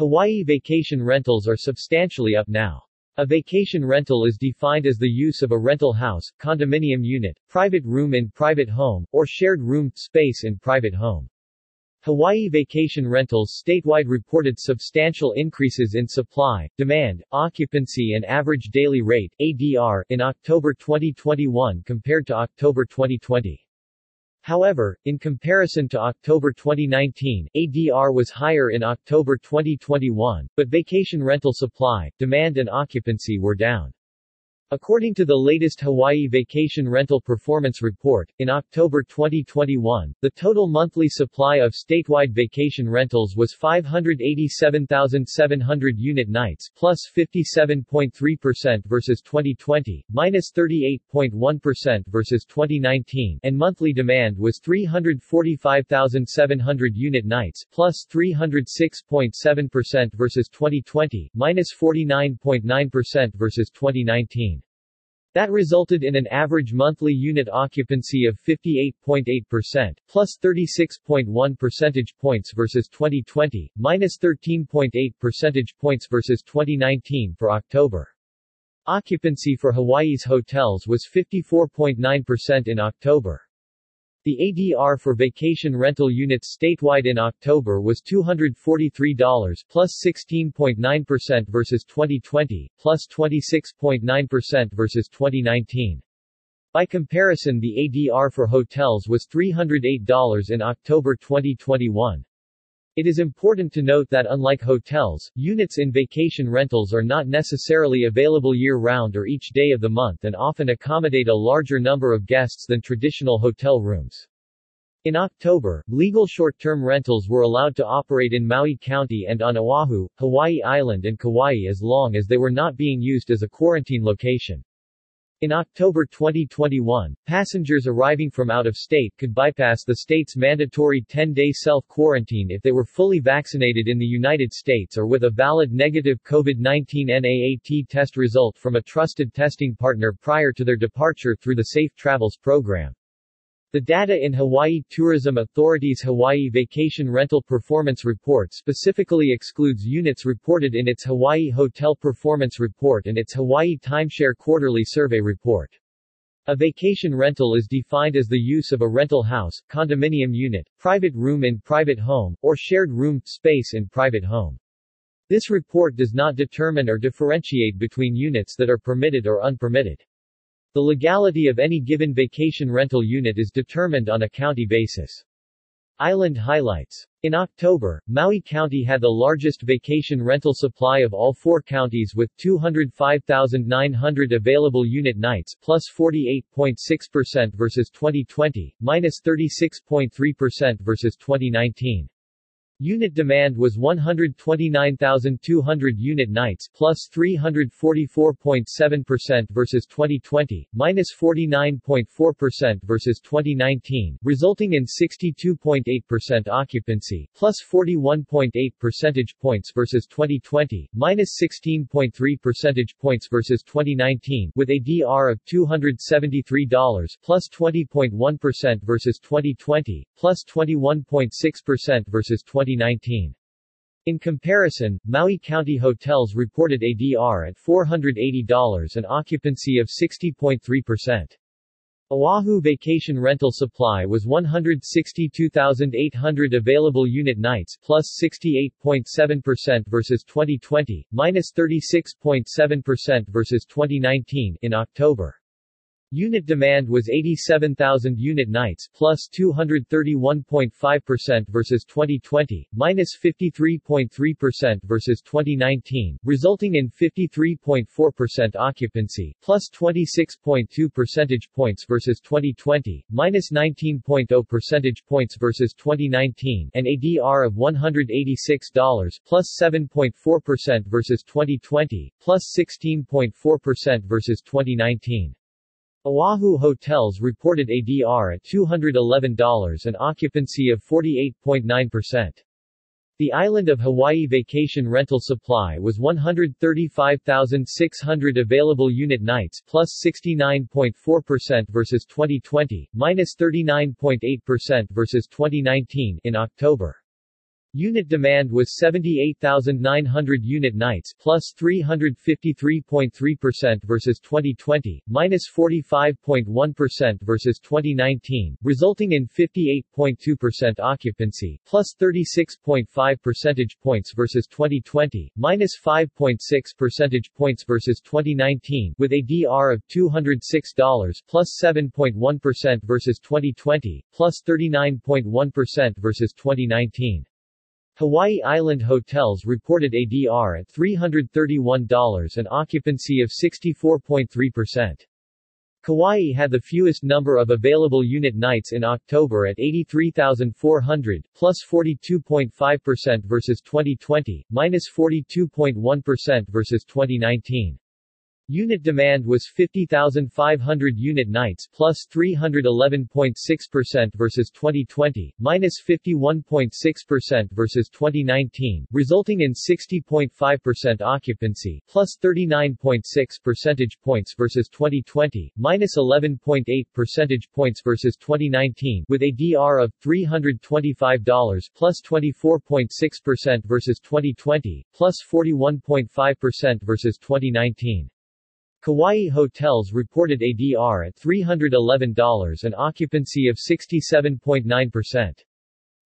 Hawaii vacation rentals are substantially up now. A vacation rental is defined as the use of a rental house, condominium unit, private room in private home, or shared room space in private home. Hawaii vacation rentals statewide reported substantial increases in supply, demand, occupancy and average daily rate ADR in October 2021 compared to October 2020. However, in comparison to October 2019, ADR was higher in October 2021, but vacation rental supply, demand and occupancy were down. According to the latest Hawaii Vacation Rental Performance Report, in October 2021, the total monthly supply of statewide vacation rentals was 587,700 unit nights, plus 57.3% versus 2020, minus 38.1 versus 2019, and monthly demand was 345,700 unit nights, plus 306.7% versus 2020, minus 49.9% versus 2019. That resulted in an average monthly unit occupancy of 58.8%, plus 36.1 percentage points versus 2020, minus 13.8 percentage points versus 2019 for October. Occupancy for Hawaii's hotels was 54.9% in October. The ADR for vacation rental units statewide in October was $243 plus 16.9% versus 2020, plus 26.9% versus 2019. By comparison the ADR for hotels was $308 in October 2021. It is important to note that unlike hotels, units in vacation rentals are not necessarily available year-round or each day of the month and often accommodate a larger number of guests than traditional hotel rooms. In October, legal short-term rentals were allowed to operate in Maui County and on Oahu, Hawaii Island and Kauai as long as they were not being used as a quarantine location. In October 2021, passengers arriving from out of state could bypass the state's mandatory 10-day self-quarantine if they were fully vaccinated in the United States or with a valid negative COVID-19 NAAT test result from a trusted testing partner prior to their departure through the Safe Travels program. The data in Hawaii Tourism Authority's Hawaii Vacation Rental Performance Report specifically excludes units reported in its Hawaii Hotel Performance Report and its Hawaii Timeshare Quarterly Survey Report. A vacation rental is defined as the use of a rental house, condominium unit, private room in private home, or shared room space in private home. This report does not determine or differentiate between units that are permitted or unpermitted. The legality of any given vacation rental unit is determined on a county basis. Island highlights. In October, Maui County had the largest vacation rental supply of all four counties with 205,900 available unit nights plus 48.6% versus 2020, minus 36.3% versus 2019. Unit demand was 129,200 unit nights plus 344.7% versus 2020, minus 49.4% versus 2019, resulting in 62.8% occupancy, plus 41.8 percentage points versus 2020, minus 16.3 percentage points versus 2019, with ADR of $273 plus 20.1 versus 2020, plus 21.6% versus 2019. 2019. In comparison, Maui County hotels reported ADR at $480 and occupancy of 60.3%. Oahu vacation rental supply was 162,800 available unit nights plus 68.7% versus 2020, minus 36.7% versus 2019 in October. Unit demand was 87,000 unit nights plus 231.5% versus 2020, minus 53.3% versus 2019, resulting in 53.4% occupancy, plus 26.2 percentage points versus 2020, minus 19.0 percentage points versus 2019, and ADR of $186, plus 7.4% versus 2020, plus 16.4% versus 2019. Oahu hotels reported ADR at $211 and occupancy of 48.9%. The island of Hawaii vacation rental supply was 135,600 available unit nights plus 69.4% versus 2020, minus 39.8% versus 2019 in October. Unit demand was 78,900 unit nights plus 353.3% versus 2020, minus 45.1 versus 2019, resulting in 58.2% occupancy, plus 36.5 percentage points versus 2020, minus 5.6 percentage points versus 2019, with ADR of $206, plus 7.1 versus 2020, plus 39.1 versus 2019. Hawaii Island hotels reported ADR at $331 and occupancy of 64.3%. Kauai had the fewest number of available unit nights in October at 83,400, plus 42.5% versus 2020, minus 42.1 versus 2019. Unit demand was 50,500 unit nights plus 311.6% versus 2020, minus 51.6% versus 2019, resulting in 60.5% occupancy, plus 39.6 percentage points versus 2020, minus 11.8 percentage points versus 2019, with ADR of $325 plus 24.6% versus 2020, plus 41.5% versus 2019. Kauai hotels reported ADR at $311 and occupancy of 67.9%.